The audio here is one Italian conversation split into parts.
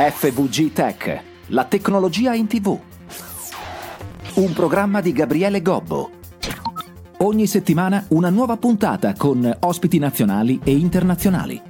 FVG Tech, la tecnologia in tv. Un programma di Gabriele Gobbo. Ogni settimana una nuova puntata con ospiti nazionali e internazionali.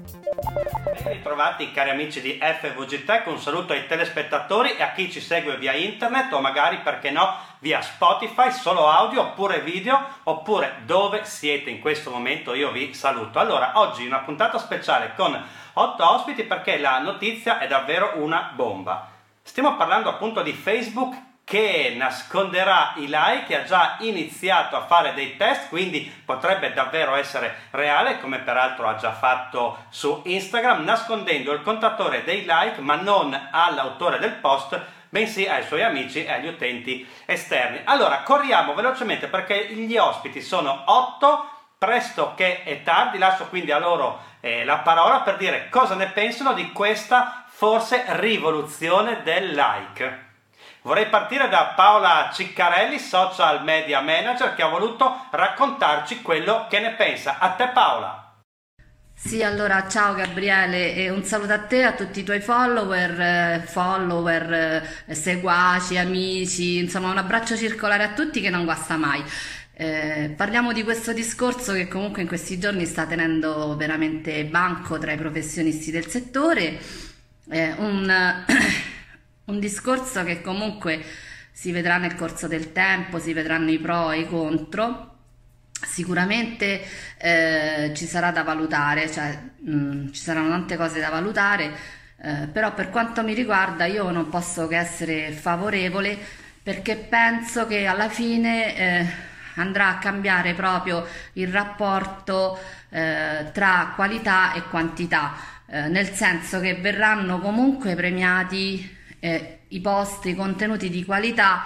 Ben ritrovati cari amici di FVG Tech, un saluto ai telespettatori e a chi ci segue via internet o magari perché no via Spotify, solo audio oppure video oppure dove siete in questo momento io vi saluto. Allora, oggi una puntata speciale con otto ospiti perché la notizia è davvero una bomba. Stiamo parlando appunto di Facebook che nasconderà i like, ha già iniziato a fare dei test, quindi potrebbe davvero essere reale, come peraltro ha già fatto su Instagram, nascondendo il contatore dei like, ma non all'autore del post, bensì ai suoi amici e agli utenti esterni. Allora, corriamo velocemente perché gli ospiti sono otto, presto che è tardi, lascio quindi a loro eh, la parola per dire cosa ne pensano di questa forse rivoluzione del like. Vorrei partire da Paola Ciccarelli, social media manager, che ha voluto raccontarci quello che ne pensa. A te Paola. Sì, allora ciao Gabriele e un saluto a te, a tutti i tuoi follower, eh, follower, eh, seguaci, amici, insomma un abbraccio circolare a tutti che non guasta mai. Eh, parliamo di questo discorso che comunque in questi giorni sta tenendo veramente banco tra i professionisti del settore, eh, un, un discorso che comunque si vedrà nel corso del tempo, si vedranno i pro e i contro. Sicuramente eh, ci sarà da valutare, cioè mh, mm, ci saranno tante cose da valutare, eh, però per quanto mi riguarda io non posso che essere favorevole perché penso che alla fine eh, andrà a cambiare proprio il rapporto eh, tra qualità e quantità, eh, nel senso che verranno comunque premiati eh, i post, i contenuti di qualità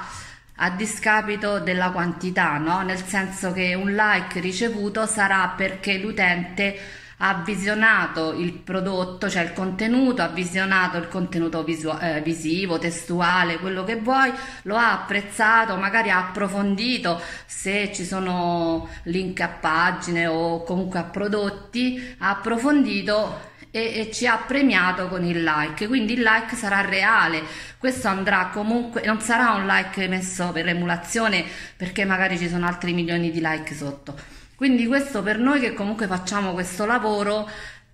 a discapito della quantità, no? nel senso che un like ricevuto sarà perché l'utente ha visionato il prodotto, cioè il contenuto, ha visionato il contenuto visu- eh, visivo, testuale, quello che vuoi, lo ha apprezzato, magari ha approfondito se ci sono link a pagine o comunque a prodotti, ha approfondito e, e, ci ha premiato con il like. Quindi il like sarà reale. Questo andrà comunque non sarà un like messo per emulazione perché magari ci sono altri milioni di like sotto quindi questo per noi che comunque facciamo questo lavoro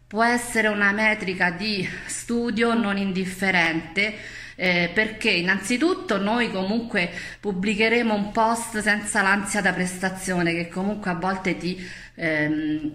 può essere una metrica di studio non indifferente eh, perché innanzitutto noi comunque pubblicheremo un post senza l'ansia da prestazione che comunque a volte ti, ehm,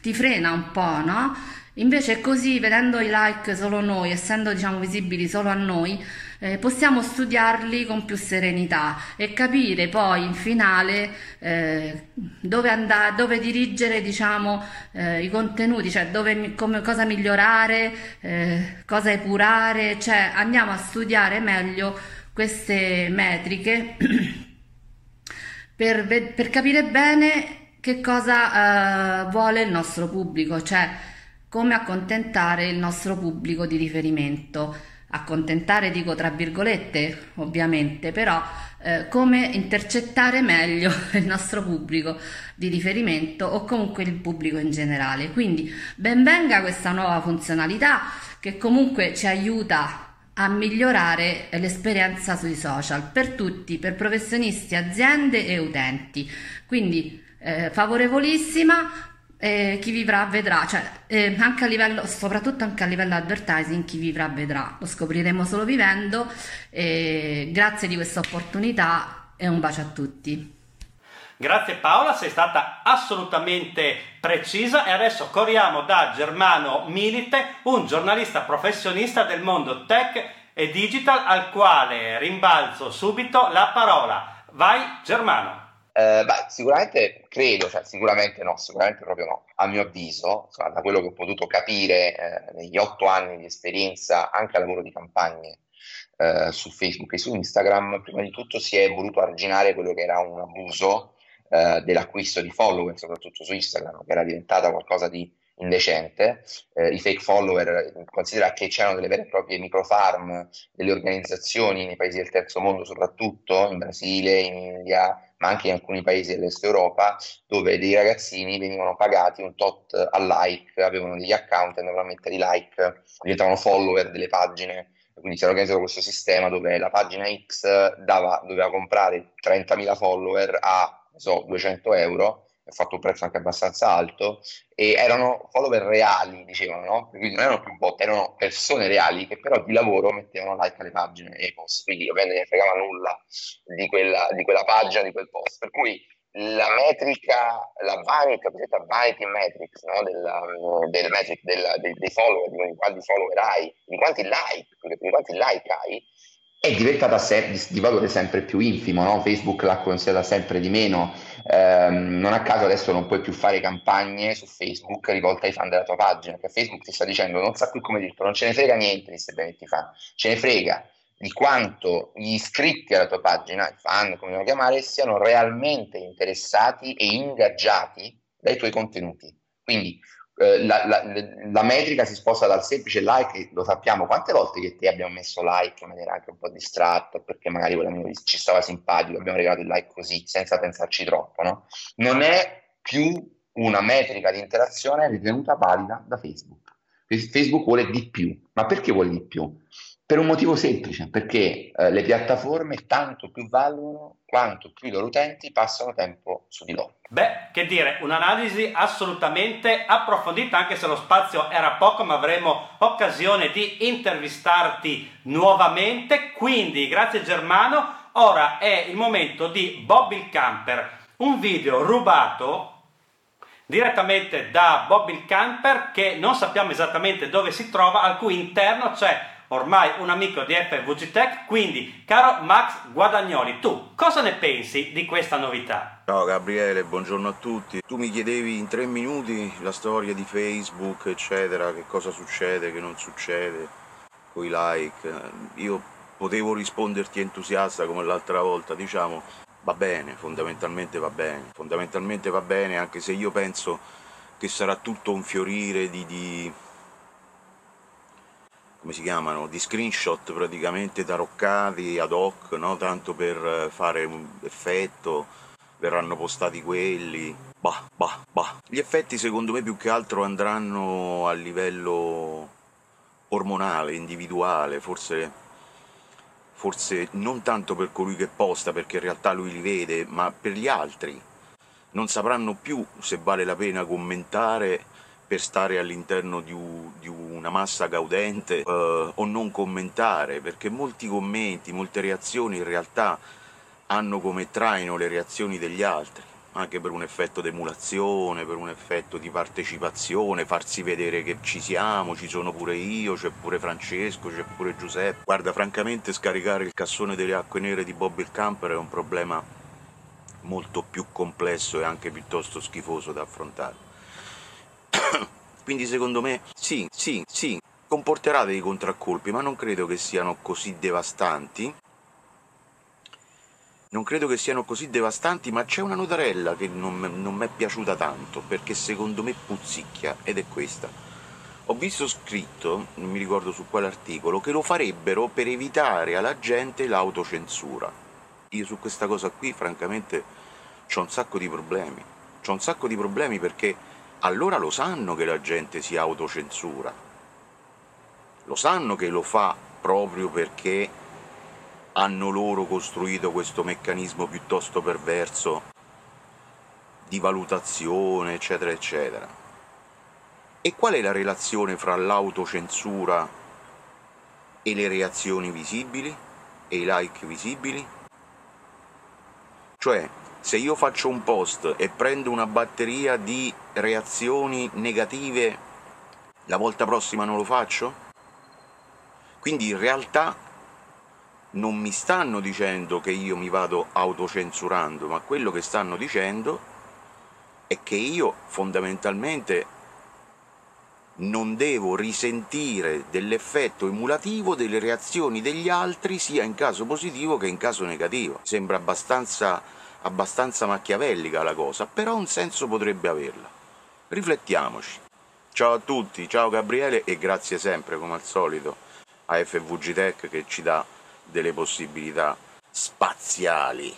ti frena un po', no? Invece così, vedendo i like solo noi, essendo diciamo visibili solo a noi, eh, possiamo studiarli con più serenità e capire poi in finale eh, dove, andare, dove dirigere diciamo, eh, i contenuti, cioè dove, come, cosa migliorare, eh, cosa epurare, cioè andiamo a studiare meglio queste metriche per, per capire bene che cosa eh, vuole il nostro pubblico, cioè come accontentare il nostro pubblico di riferimento. Accontentare dico tra virgolette, ovviamente, però eh, come intercettare meglio il nostro pubblico di riferimento o comunque il pubblico in generale. Quindi ben venga questa nuova funzionalità che comunque ci aiuta a migliorare l'esperienza sui social per tutti, per professionisti, aziende e utenti. Quindi eh, favorevolissima, eh, chi vivrà vedrà, cioè eh, anche a livello, soprattutto anche a livello advertising, chi vivrà vedrà, lo scopriremo solo vivendo. Eh, grazie di questa opportunità e un bacio a tutti. Grazie Paola, sei stata assolutamente precisa e adesso corriamo da Germano Milite, un giornalista professionista del mondo tech e digital al quale rimbalzo subito la parola. Vai Germano. Eh, beh, sicuramente credo, cioè sicuramente no, sicuramente proprio no. A mio avviso, insomma, da quello che ho potuto capire eh, negli otto anni di esperienza anche a lavoro di campagne eh, su Facebook e su Instagram, prima di tutto si è voluto arginare quello che era un abuso eh, dell'acquisto di follower, soprattutto su Instagram, che era diventata qualcosa di indecente, eh, i fake follower, considera che c'erano delle vere e proprie microfarm, delle organizzazioni nei paesi del terzo mondo soprattutto, in Brasile, in India, ma anche in alcuni paesi dell'est Europa, dove dei ragazzini venivano pagati un tot a like, avevano degli account, andavano a mettere i like, diventavano follower delle pagine. Quindi si era organizzato questo sistema dove la pagina X dava, doveva comprare 30.000 follower a so, 200 euro, ha fatto un prezzo anche abbastanza alto, e erano follower reali, dicevano, no? Quindi non erano più bot, erano persone reali che però di lavoro mettevano like alle pagine e ai post, quindi ovviamente ne fregava nulla di quella, di quella pagina, di quel post. Per cui la metrica, la vanity, la cosiddetta vanity metrics no? della, del metric della, dei, dei, follower, di quanti follower hai, di quanti like, di quanti like hai, è diventata se- di, valore sempre più infimo, no? Facebook l'ha considerata sempre di meno, ehm, non a caso adesso non puoi più fare campagne su Facebook rivolte ai fan della tua pagina, perché Facebook ti sta dicendo non sa più come dirlo, non ce ne frega niente di queste benedetti fan, ce ne frega di quanto gli iscritti alla tua pagina, i fan come lo chiamare, siano realmente interessati e ingaggiati dai tuoi contenuti. Quindi eh, la, la, la, metrica si sposta dal semplice like, lo sappiamo quante volte che ti abbiamo messo like in maniera anche un po' distratta, perché magari ci stava simpatico, abbiamo regalato il like così, senza pensarci troppo, no? Non è più una metrica di interazione ritenuta valida da Facebook. Facebook vuole di più, ma perché vuole di più? Per un motivo semplice, perché eh, le piattaforme tanto più valgono quanto più i loro utenti passano tempo su di loro. Beh, che dire, un'analisi assolutamente approfondita, anche se lo spazio era poco, ma avremo occasione di intervistarti nuovamente. Quindi, grazie Germano, ora è il momento di Bobby il Camper, un video rubato direttamente da Bobby il Camper che non sappiamo esattamente dove si trova, al cui interno c'è ormai un amico di FVG Tech, quindi caro Max Guadagnoli, tu cosa ne pensi di questa novità? Ciao Gabriele, buongiorno a tutti. Tu mi chiedevi in tre minuti la storia di Facebook, eccetera, che cosa succede, che non succede, con i like. Io potevo risponderti entusiasta come l'altra volta, diciamo, va bene, fondamentalmente va bene, fondamentalmente va bene, anche se io penso che sarà tutto un fiorire di, di come si chiamano, di screenshot praticamente taroccati ad hoc, no? tanto per eh, fare un effetto, verranno postati quelli, bah, bah, bah. Gli effetti secondo me più che altro andranno a livello ormonale, individuale, forse, forse non tanto per colui che posta, perché in realtà lui li vede, ma per gli altri. Non sapranno più se vale la pena commentare per stare all'interno di, di, una massa gaudente eh, o non commentare, perché molti commenti, molte reazioni in realtà hanno come traino le reazioni degli altri, anche per un effetto d'emulazione, per un effetto di partecipazione, farsi vedere che ci siamo, ci sono pure io, c'è pure Francesco, c'è pure Giuseppe. Guarda, francamente scaricare il cassone delle acque nere di Bob il Camper è un problema molto più complesso e anche piuttosto schifoso da affrontare. Quindi secondo me sì, sì, sì, comporterà dei contraccolpi, ma non credo che siano così devastanti. Non credo che siano così devastanti, ma c'è una notarella che non, mi è piaciuta tanto, perché secondo me puzzicchia, ed è questa. Ho visto scritto, non mi ricordo su quale articolo, che lo farebbero per evitare alla gente l'autocensura. Io su questa cosa qui, francamente, ho un sacco di problemi. Ho un sacco di problemi perché allora lo sanno che la gente si autocensura, lo sanno che lo fa proprio perché hanno loro costruito questo meccanismo piuttosto perverso di valutazione, eccetera, eccetera. E qual è la relazione fra l'autocensura e le reazioni visibili e i like visibili? Cioè, se io faccio un post e prendo una batteria di reazioni negative, la volta prossima non lo faccio? Quindi in realtà non mi stanno dicendo che io mi vado autocensurando, ma quello che stanno dicendo è che io fondamentalmente non devo risentire dell'effetto emulativo delle reazioni degli altri sia in caso positivo che in caso negativo. Sembra abbastanza abbastanza machiavellica la cosa, però un senso potrebbe averla. Riflettiamoci. Ciao a tutti, ciao Gabriele e grazie sempre come al solito a FVG Tech che ci dà delle possibilità spaziali.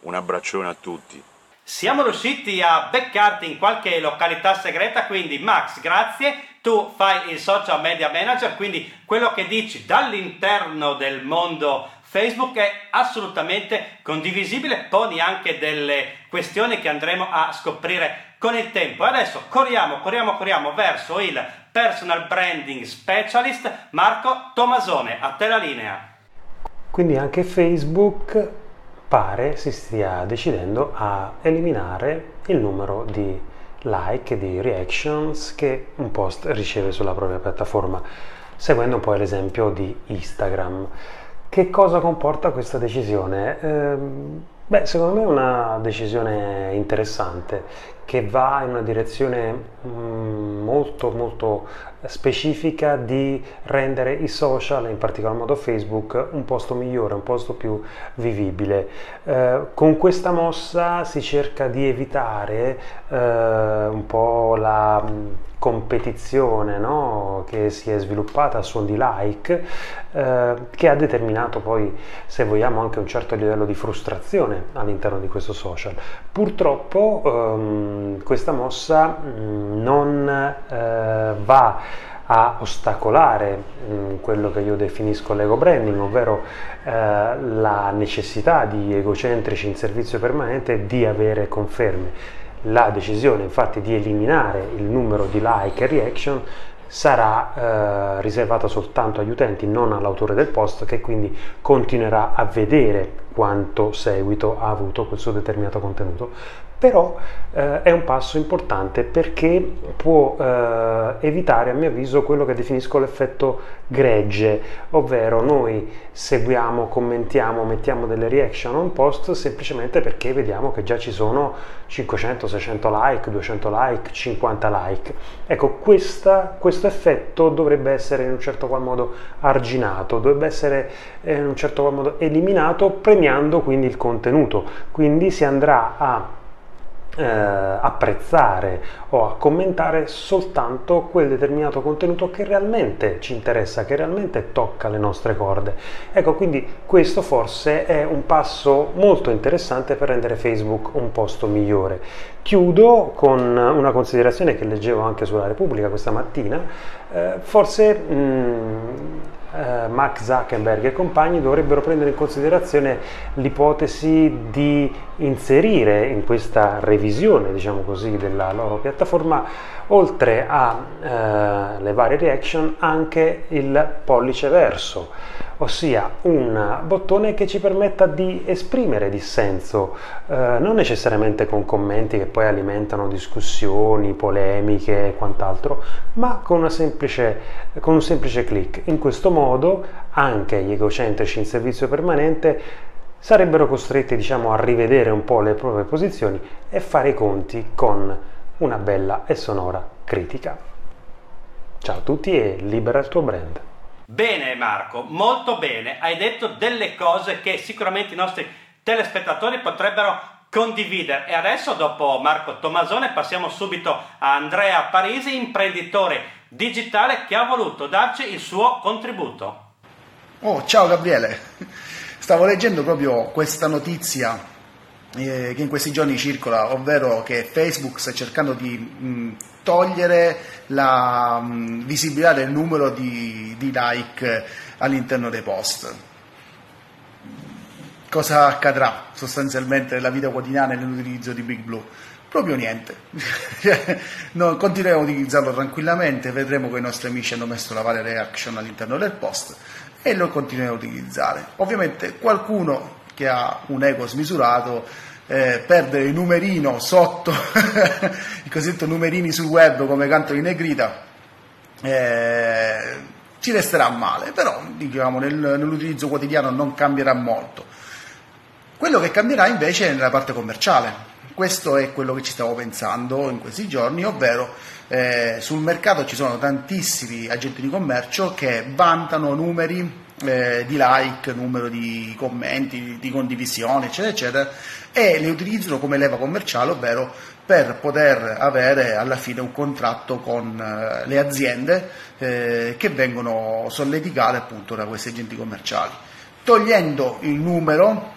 Un abbraccione a tutti. Siamo riusciti a beccarti in qualche località segreta, quindi Max, grazie tu fai il social media manager, quindi quello che dici dall'interno del mondo Facebook è assolutamente condivisibile, poni anche delle questioni che andremo a scoprire con il tempo. Adesso corriamo, corriamo, corriamo verso il personal branding specialist Marco Tomasone. A te la linea. Quindi anche Facebook pare si stia decidendo a eliminare il numero di like, di reactions che un post riceve sulla propria piattaforma, seguendo un po' l'esempio di Instagram. Che cosa comporta questa decisione? Eh, beh, secondo me è una decisione interessante che va in una direzione mm, molto molto specifica di rendere i social, in particolar modo Facebook, un posto migliore, un posto più vivibile. Eh, con questa mossa si cerca di evitare eh, un po' la mm, competizione no? che si è sviluppata a suon di like eh, che ha determinato poi se vogliamo anche un certo livello di frustrazione all'interno di questo social purtroppo ehm, questa mossa mh, mm, non eh, va a ostacolare mh, mm, quello che io definisco l'ego branding, ovvero eh, la necessità di egocentrici in servizio permanente di avere conferme. La decisione infatti di eliminare il numero di like e reaction sarà eh, riservata soltanto agli utenti, non all'autore del post che quindi continuerà a vedere quanto seguito ha avuto quel suo determinato contenuto però eh, è un passo importante perché può eh, evitare a mio avviso quello che definisco l'effetto gregge, ovvero noi seguiamo, commentiamo, mettiamo delle reaction un post semplicemente perché vediamo che già ci sono 500, 600 like, 200 like, 50 like. Ecco, questa, questo effetto dovrebbe essere in un certo qual modo arginato, dovrebbe essere eh, in un certo qual modo eliminato premiando quindi il contenuto, quindi si andrà a eh, apprezzare o a commentare soltanto quel determinato contenuto che realmente ci interessa, che realmente tocca le nostre corde. Ecco, quindi questo forse è un passo molto interessante per rendere Facebook un posto migliore. Chiudo con una considerazione che leggevo anche sulla Repubblica questa mattina, eh, forse mh, mm, eh, Mark Zuckerberg e compagni dovrebbero prendere in considerazione l'ipotesi di inserire in questa revisione, diciamo così, della loro piattaforma, oltre alle eh, varie reaction, anche il pollice verso ossia un bottone che ci permetta di esprimere dissenso, eh, non necessariamente con commenti che poi alimentano discussioni, polemiche e quant'altro, ma con, semplice, con un semplice clic. In questo modo anche gli egocentrici in servizio permanente sarebbero costretti diciamo, a rivedere un po' le proprie posizioni e fare i conti con una bella e sonora critica. Ciao a tutti e libera il tuo brand. Bene Marco, molto bene, hai detto delle cose che sicuramente i nostri telespettatori potrebbero condividere. E adesso, dopo Marco Tomasone, passiamo subito a Andrea Parisi, imprenditore digitale che ha voluto darci il suo contributo. Oh, ciao Gabriele, stavo leggendo proprio questa notizia eh, che in questi giorni circola, ovvero che Facebook sta cercando di mh, togliere la mh, visibilità del numero di, di like all'interno dei post. Cosa accadrà sostanzialmente nella vita quotidiana nell'utilizzo di Big Blue? Proprio niente. no, continueremo a utilizzarlo tranquillamente, vedremo che i nostri amici hanno messo la varia reaction all'interno del post e lo continueremo a utilizzare. Ovviamente qualcuno che ha un ego smisurato eh, perdere il numerino sotto, il cosiddetto numerini sul web come canto di Negrita, eh, ci resterà male, però diciamo, nel, nell'utilizzo quotidiano non cambierà molto. Quello che cambierà invece è nella parte commerciale. Questo è quello che ci stavo pensando in questi giorni, ovvero eh, sul mercato ci sono tantissimi agenti di commercio che vantano numeri eh, di like, numero di commenti, di condivisioni, eccetera, eccetera, e le utilizzano come leva commerciale, ovvero per poter avere alla fine un contratto con eh, le aziende eh, che vengono solleticate appunto da questi agenti commerciali. Togliendo il numero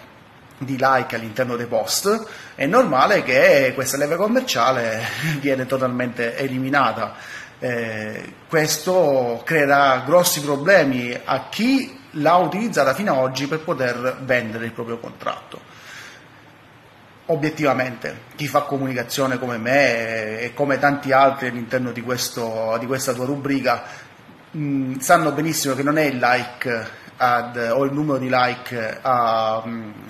di like all'interno dei post, è normale che questa leva commerciale viene totalmente eliminata Eh, questo creerà grossi problemi a chi l'ha utilizzata fino ad oggi per poter vendere il proprio contratto. Obiettivamente, chi fa comunicazione come me e come tanti altri all'interno di, questo, di questa tua rubrica mh, sanno benissimo che non è il like ad, o il numero di like a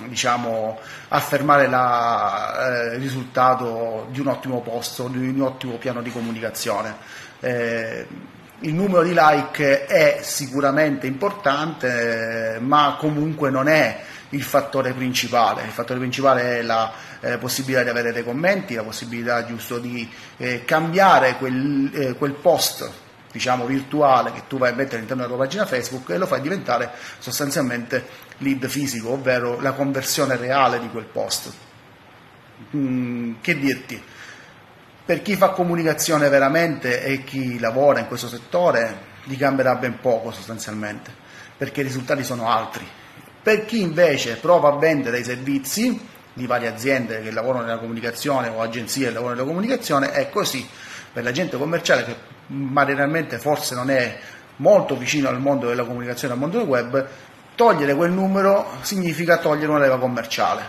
diciamo, affermare la, eh, il risultato di un ottimo posto, di un ottimo piano di comunicazione. Eh, il numero di like è sicuramente importante, ma comunque non è il fattore principale. Il fattore principale è la eh, possibilità di avere dei commenti, la possibilità giusto di eh, cambiare quel, eh, quel post diciamo virtuale che tu vai a mettere all'interno della tua pagina Facebook e lo fai diventare sostanzialmente lead fisico, ovvero la conversione reale di quel post. Mm, che dirti? Per chi fa comunicazione veramente e chi lavora in questo settore gli cambierà ben poco sostanzialmente, perché i risultati sono altri. Per chi invece prova a vendere i servizi di varie aziende che lavorano nella comunicazione o agenzie che lavorano nella comunicazione, è così. Per l'agente commerciale che materialmente forse non è molto vicino al mondo della comunicazione, al mondo del web, togliere quel numero significa togliere una leva commerciale.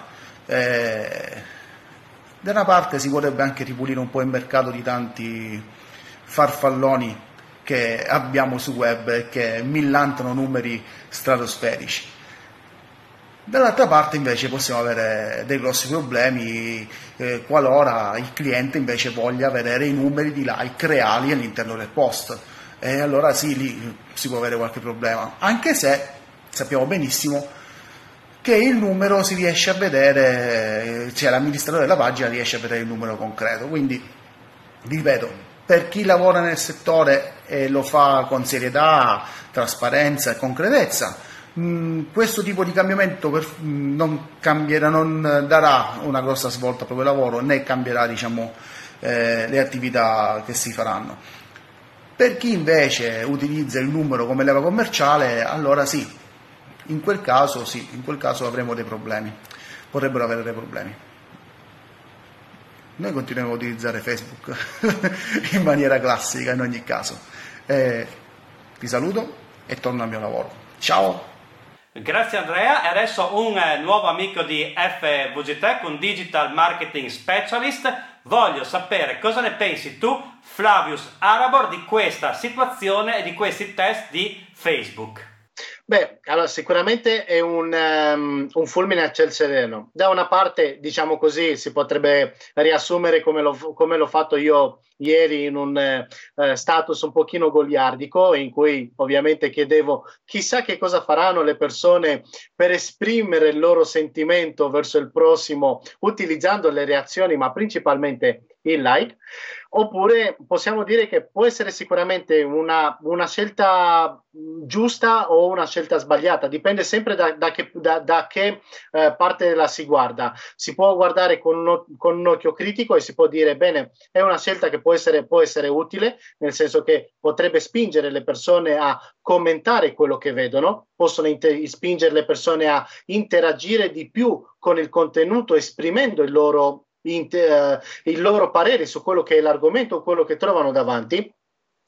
Eh, da una parte si vorrebbe anche ripulire un po' il mercato di tanti farfalloni che abbiamo su web e che millantano numeri stratosferici. Dall'altra parte invece possiamo avere dei grossi problemi eh, qualora il cliente invece voglia vedere i numeri di like reali all'interno del post. E allora sì, lì si può avere qualche problema, anche se sappiamo benissimo che il numero si riesce a vedere, cioè l'amministratore della pagina riesce a vedere il numero concreto. Quindi, ripeto, per chi lavora nel settore e lo fa con serietà, trasparenza e concretezza, Mm, questo tipo di cambiamento mm, non, cambierà, non darà una grossa svolta al proprio lavoro né cambierà diciamo, eh, le attività che si faranno. Per chi invece utilizza il numero come leva commerciale, allora sì, in quel caso sì, in quel caso avremo dei problemi, potrebbero avere dei problemi. Noi continuiamo a utilizzare Facebook in maniera classica in ogni caso. Eh, ti saluto e torno al mio lavoro. Ciao! Grazie Andrea e adesso un eh, nuovo amico di FVG Tech, un Digital Marketing Specialist. Voglio sapere cosa ne pensi tu, Flavius Arabor, di questa situazione e di questi test di Facebook. Beh, allora sicuramente è un, um, un, fulmine a ciel sereno. Da una parte, diciamo così, si potrebbe riassumere come l'ho, come l'ho fatto io ieri in un eh, status un pochino goliardico in cui ovviamente chiedevo chissà che cosa faranno le persone per esprimere il loro sentimento verso il prossimo utilizzando le reazioni, ma principalmente il like oppure possiamo dire che può essere sicuramente una, una scelta giusta o una scelta sbagliata, dipende sempre da, da che, da, da che eh, parte la si guarda. Si può guardare con, con, un occhio critico e si può dire, bene, è una scelta che può essere, può essere utile, nel senso che potrebbe spingere le persone a commentare quello che vedono, possono inter- spingere le persone a interagire di più con il contenuto esprimendo il loro uh, il loro parere su quello che è l'argomento, quello che trovano davanti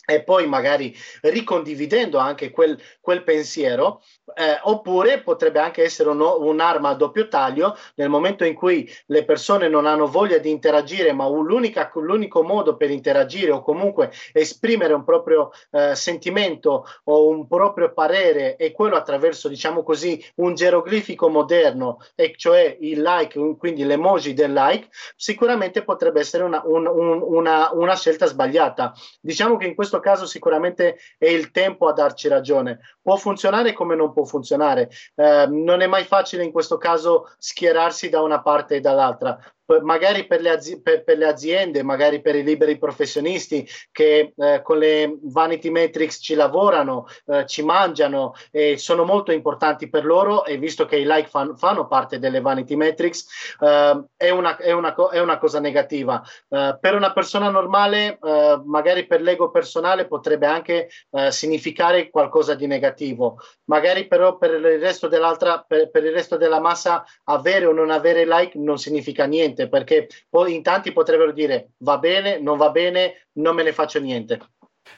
e poi magari ricondividendo anche quel, quel pensiero, eh, oppure potrebbe anche essere uno, un'arma a doppio taglio nel momento in cui le persone non hanno voglia di interagire, ma l'unico modo per interagire o comunque esprimere un proprio eh, sentimento o un proprio parere è quello attraverso, diciamo così, un geroglifico moderno, e cioè il like, quindi l'emoji del like, sicuramente potrebbe essere una, un, un, una, una scelta sbagliata. Diciamo che in questo questo caso sicuramente è il tempo a darci ragione. Può funzionare come non può funzionare. Eh, non è mai facile in questo caso schierarsi da una parte e dall'altra magari per le, azi- per, per le, aziende, magari per i liberi professionisti che eh, con le vanity metrics ci lavorano, eh, ci mangiano e sono molto importanti per loro e visto che i like fan- fanno parte delle vanity metrics eh, è, una, è, una co- è, una, cosa negativa. Eh, per una persona normale, eh, magari per l'ego personale potrebbe anche eh, significare qualcosa di negativo, magari però per il resto per, per il resto della massa avere o non avere like non significa niente, perché poi in tanti potrebbero dire va bene, non va bene, non me ne faccio niente.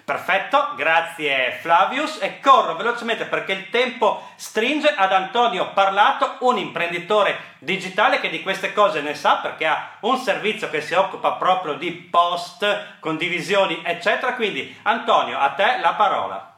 Perfetto, grazie Flavius e corro velocemente perché il tempo stringe ad Antonio Parlato, un imprenditore digitale che di queste cose ne sa perché ha un servizio che si occupa proprio di post, condivisioni, eccetera. Quindi Antonio, a te la parola.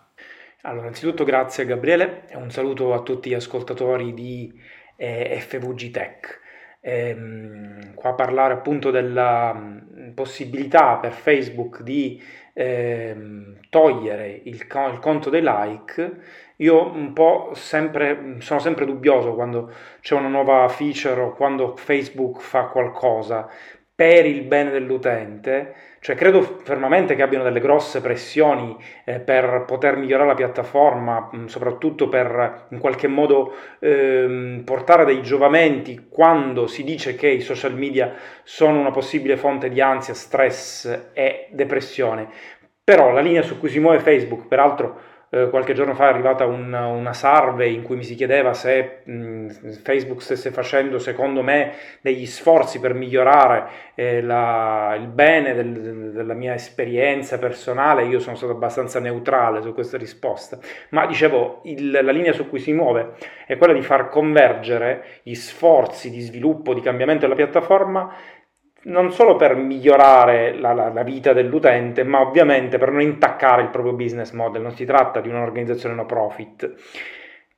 Allora, innanzitutto grazie Gabriele e un saluto a tutti gli ascoltatori di eh, FVG Tech. Ehm, qua a parlare appunto della mm, possibilità per Facebook di ehm, togliere il, il, conto dei like, io un po' sempre, sono sempre dubbioso quando c'è una nuova feature o quando Facebook fa qualcosa per il bene dell'utente cioè, credo fermamente che abbiano delle grosse pressioni eh, per poter migliorare la piattaforma, mh, soprattutto per in qualche modo ehm, portare dei giovamenti quando si dice che i social media sono una possibile fonte di ansia, stress e depressione. Però la linea su cui si muove Facebook, peraltro eh, qualche giorno fa è arrivata un, una survey in cui mi si chiedeva se mh, Facebook stesse facendo, secondo me, degli sforzi per migliorare eh, la, il bene del, della mia esperienza personale. Io sono stato abbastanza neutrale su questa risposta, ma dicevo, il, la linea su cui si muove è quella di far convergere gli sforzi di sviluppo, di cambiamento della piattaforma non solo per migliorare la, la, la, vita dell'utente, ma ovviamente per non intaccare il proprio business model. Non si tratta di un'organizzazione no profit.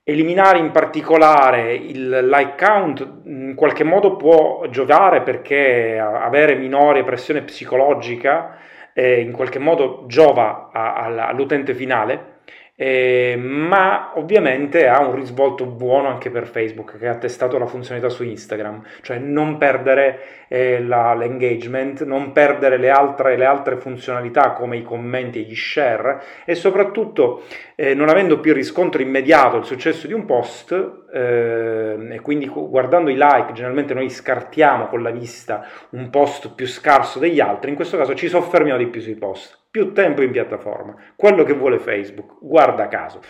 Eliminare in particolare il like count in qualche modo può giocare perché avere minore pressione psicologica eh, in qualche modo giova a, a, all'utente finale eh, ma ovviamente ha un risvolto buono anche per Facebook che ha testato la funzionalità su Instagram, cioè non perdere eh, la, l'engagement, non perdere le altre, le altre, funzionalità come i commenti e gli share e soprattutto eh, non avendo più il riscontro immediato il successo di un post eh, e quindi guardando i like generalmente noi scartiamo con la vista un post più scarso degli altri, in questo caso ci soffermiamo di più sui post più tempo in piattaforma, quello che vuole Facebook, guarda caso.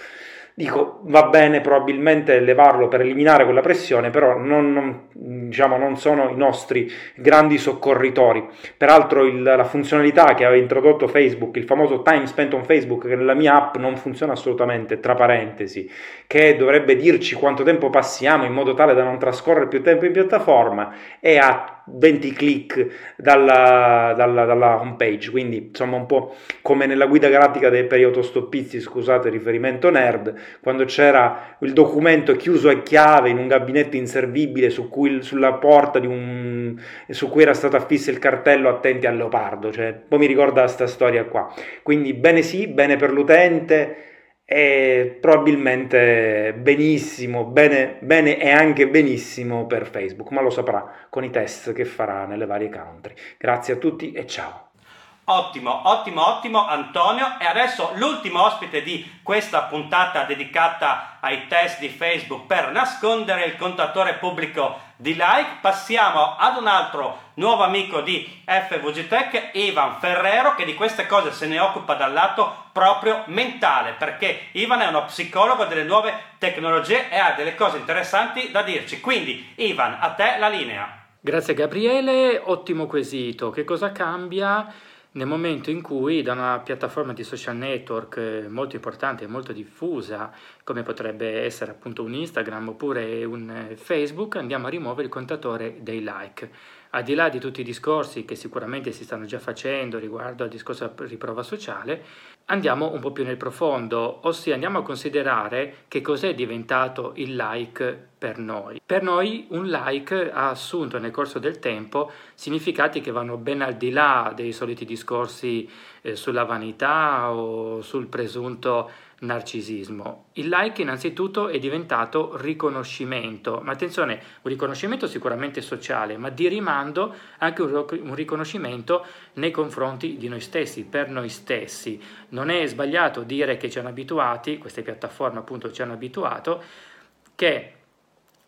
Dico, va bene probabilmente levarlo per eliminare quella pressione, però non, non, diciamo, non sono i nostri grandi soccorritori. Peraltro il, la funzionalità che aveva introdotto Facebook, il famoso time spent on Facebook, che nella mia app non funziona assolutamente, tra parentesi, che dovrebbe dirci quanto tempo passiamo in modo tale da non trascorrere più tempo in piattaforma, è a 20 click dalla, dalla, dalla home page, quindi insomma un po' come nella guida galattica dei, per gli autostoppisti, scusate riferimento nerd, quando c'era il documento chiuso a chiave in un gabinetto inservibile su cui, sulla porta di un, su cui era stato affisso il cartello attenti al leopardo, cioè poi mi ricorda questa storia qua. Quindi bene sì, bene per l'utente, e probabilmente benissimo, bene, bene e anche benissimo per Facebook, ma lo saprà con i test che farà nelle varie country. Grazie a tutti e ciao. Ottimo, ottimo, ottimo Antonio. E adesso l'ultimo ospite di questa puntata dedicata ai test di Facebook per nascondere il contatore pubblico di like. Passiamo ad un altro nuovo amico di FVG Tech, Ivan Ferrero, che di queste cose se ne occupa dal lato proprio mentale, perché Ivan è uno psicologo delle nuove tecnologie e ha delle cose interessanti da dirci. Quindi, Ivan, a te la linea. Grazie Gabriele, ottimo quesito. Che cosa cambia? Nel momento in cui da una piattaforma di social network eh, molto importante e molto diffusa, come potrebbe essere appunto un Instagram oppure un eh, Facebook, andiamo a rimuovere il contatore dei like. Al di là di tutti i discorsi che sicuramente si stanno già facendo riguardo al discorso riprova sociale, andiamo un po' più nel profondo, ossia andiamo a considerare che cos'è diventato il like per noi. Per noi un like ha assunto nel corso del tempo significati che vanno ben al di là dei soliti discorsi eh, sulla vanità o sul presunto narcisismo. Il like innanzitutto è diventato riconoscimento, ma attenzione, un riconoscimento sicuramente sociale, ma di rimando anche un riconoscimento nei confronti di noi stessi, per noi stessi. Non è sbagliato dire che ci hanno abituati, queste piattaforme appunto ci hanno abituato, che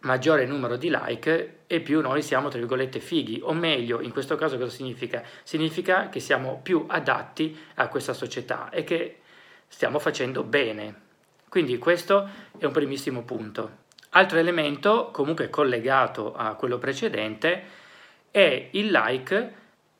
maggiore numero di like e più noi siamo tra virgolette fighi o meglio in questo caso cosa significa? Significa che siamo più adatti a questa società e che stiamo facendo bene. Quindi questo è un primissimo punto. Altro elemento, comunque collegato a quello precedente, è il like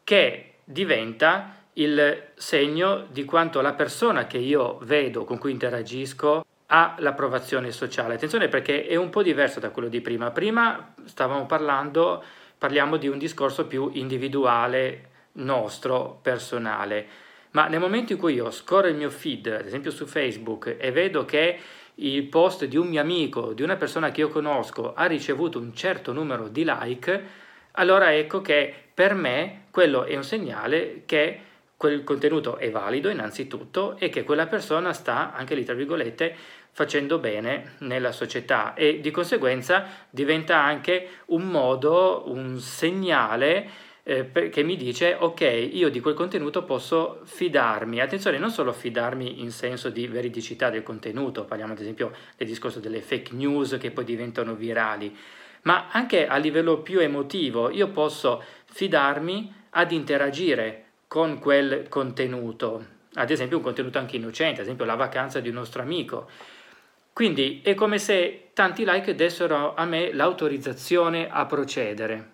che diventa il segno di quanto la persona che io vedo, con cui interagisco, ha l'approvazione sociale. Attenzione perché è un po' diverso da quello di prima. Prima stavamo parlando, parliamo di un discorso più individuale, nostro, personale. Ma nel momento in cui io scorro il mio feed, ad esempio su Facebook, e vedo che il post di un mio amico, di una persona che io conosco, ha ricevuto un certo numero di like, allora ecco che per me quello è un segnale che quel contenuto è valido innanzitutto e che quella persona sta, anche lì tra virgolette, facendo bene nella società e di conseguenza diventa anche un modo, un segnale eh, che mi dice ok, io di quel contenuto posso fidarmi. Attenzione, non solo fidarmi in senso di veridicità del contenuto, parliamo ad esempio del discorso delle fake news che poi diventano virali, ma anche a livello più emotivo, io posso fidarmi ad interagire con quel contenuto, ad esempio un contenuto anche innocente, ad esempio la vacanza di un nostro amico. Quindi è come se tanti like dessero a me l'autorizzazione a procedere.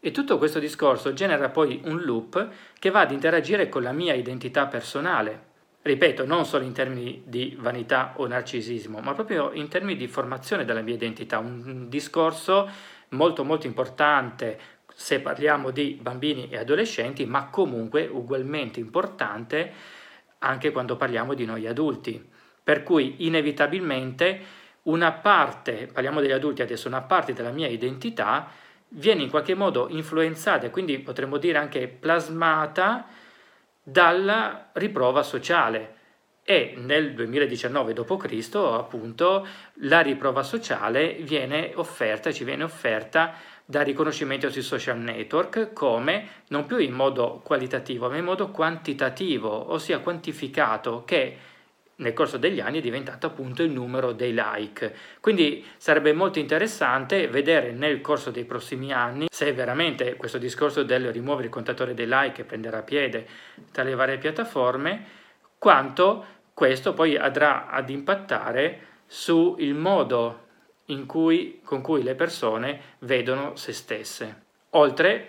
E tutto questo discorso genera poi un loop che va ad interagire con la mia identità personale. Ripeto, non solo in termini di vanità o narcisismo, ma proprio in termini di formazione della mia identità. Un discorso molto molto importante se parliamo di bambini e adolescenti, ma comunque ugualmente importante anche quando parliamo di noi adulti. Per cui inevitabilmente una parte, parliamo degli adulti adesso, una parte della mia identità viene in qualche modo influenzata e quindi potremmo dire anche plasmata dalla riprova sociale. E nel 2019 d.C., appunto, la riprova sociale viene offerta, ci viene offerta da riconoscimento sui social network come non più in modo qualitativo, ma in modo quantitativo, ossia quantificato, che nel corso degli anni è diventato appunto il numero dei like. Quindi sarebbe molto interessante vedere nel corso dei prossimi anni se veramente questo discorso del rimuovere il contatore dei like prenderà piede tra le varie piattaforme, quanto questo poi andrà ad impattare sul modo cui, con cui le persone vedono se stesse. Oltre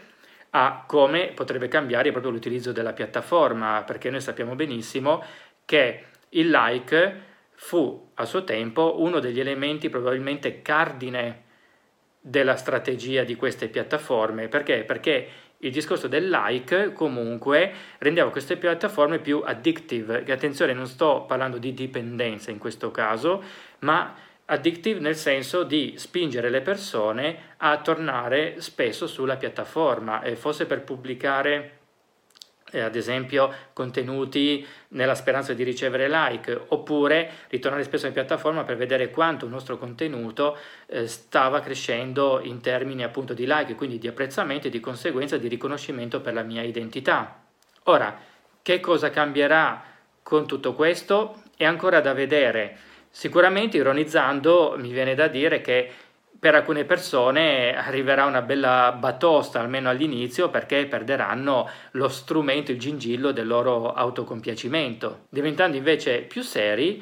a come potrebbe cambiare proprio l'utilizzo della piattaforma, perché noi sappiamo benissimo che il like fu a suo tempo uno degli elementi probabilmente cardine della strategia di queste piattaforme. Perché? Perché il discorso del like comunque rendeva queste piattaforme più addictive, che attenzione non sto parlando di dipendenza in questo caso, ma addictive nel senso di spingere le persone a tornare spesso sulla piattaforma, e fosse per pubblicare eh, ad esempio contenuti nella speranza di ricevere like, oppure ritornare spesso in piattaforma per vedere quanto il nostro contenuto eh, stava crescendo in termini appunto di like, quindi di apprezzamento e di conseguenza di riconoscimento per la mia identità. Ora, che cosa cambierà con tutto questo? È ancora da vedere. Sicuramente ironizzando mi viene da dire che per alcune persone arriverà una bella batosta, almeno all'inizio, perché perderanno lo strumento, il gingillo del loro autocompiacimento. Diventando invece più seri,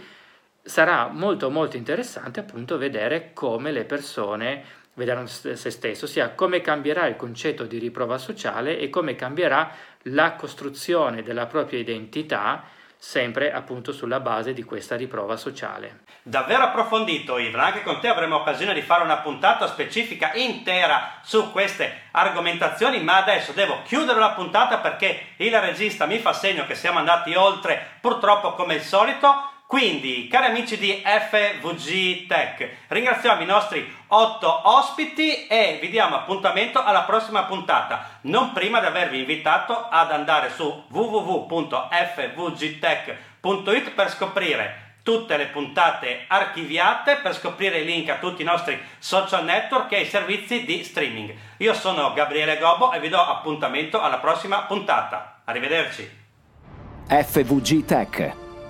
sarà molto molto interessante appunto vedere come le persone vedranno se stesso, ossia come cambierà il concetto di riprova sociale e come cambierà la costruzione della propria identità sempre appunto sulla base di questa riprova sociale. Davvero approfondito Ivra, anche con te avremo occasione di fare una puntata specifica intera su queste argomentazioni, ma adesso devo chiudere la puntata perché il regista mi fa segno che siamo andati oltre, purtroppo come al solito. Quindi, cari amici di FVG Tech, ringraziamo i nostri otto ospiti e vi diamo appuntamento alla prossima puntata, non prima di avervi invitato ad andare su www.fvgtech.it per scoprire tutte le puntate archiviate, per scoprire i link a tutti i nostri social network e ai servizi di streaming. Io sono Gabriele Gobbo e vi do appuntamento alla prossima puntata. Arrivederci. FVG Tech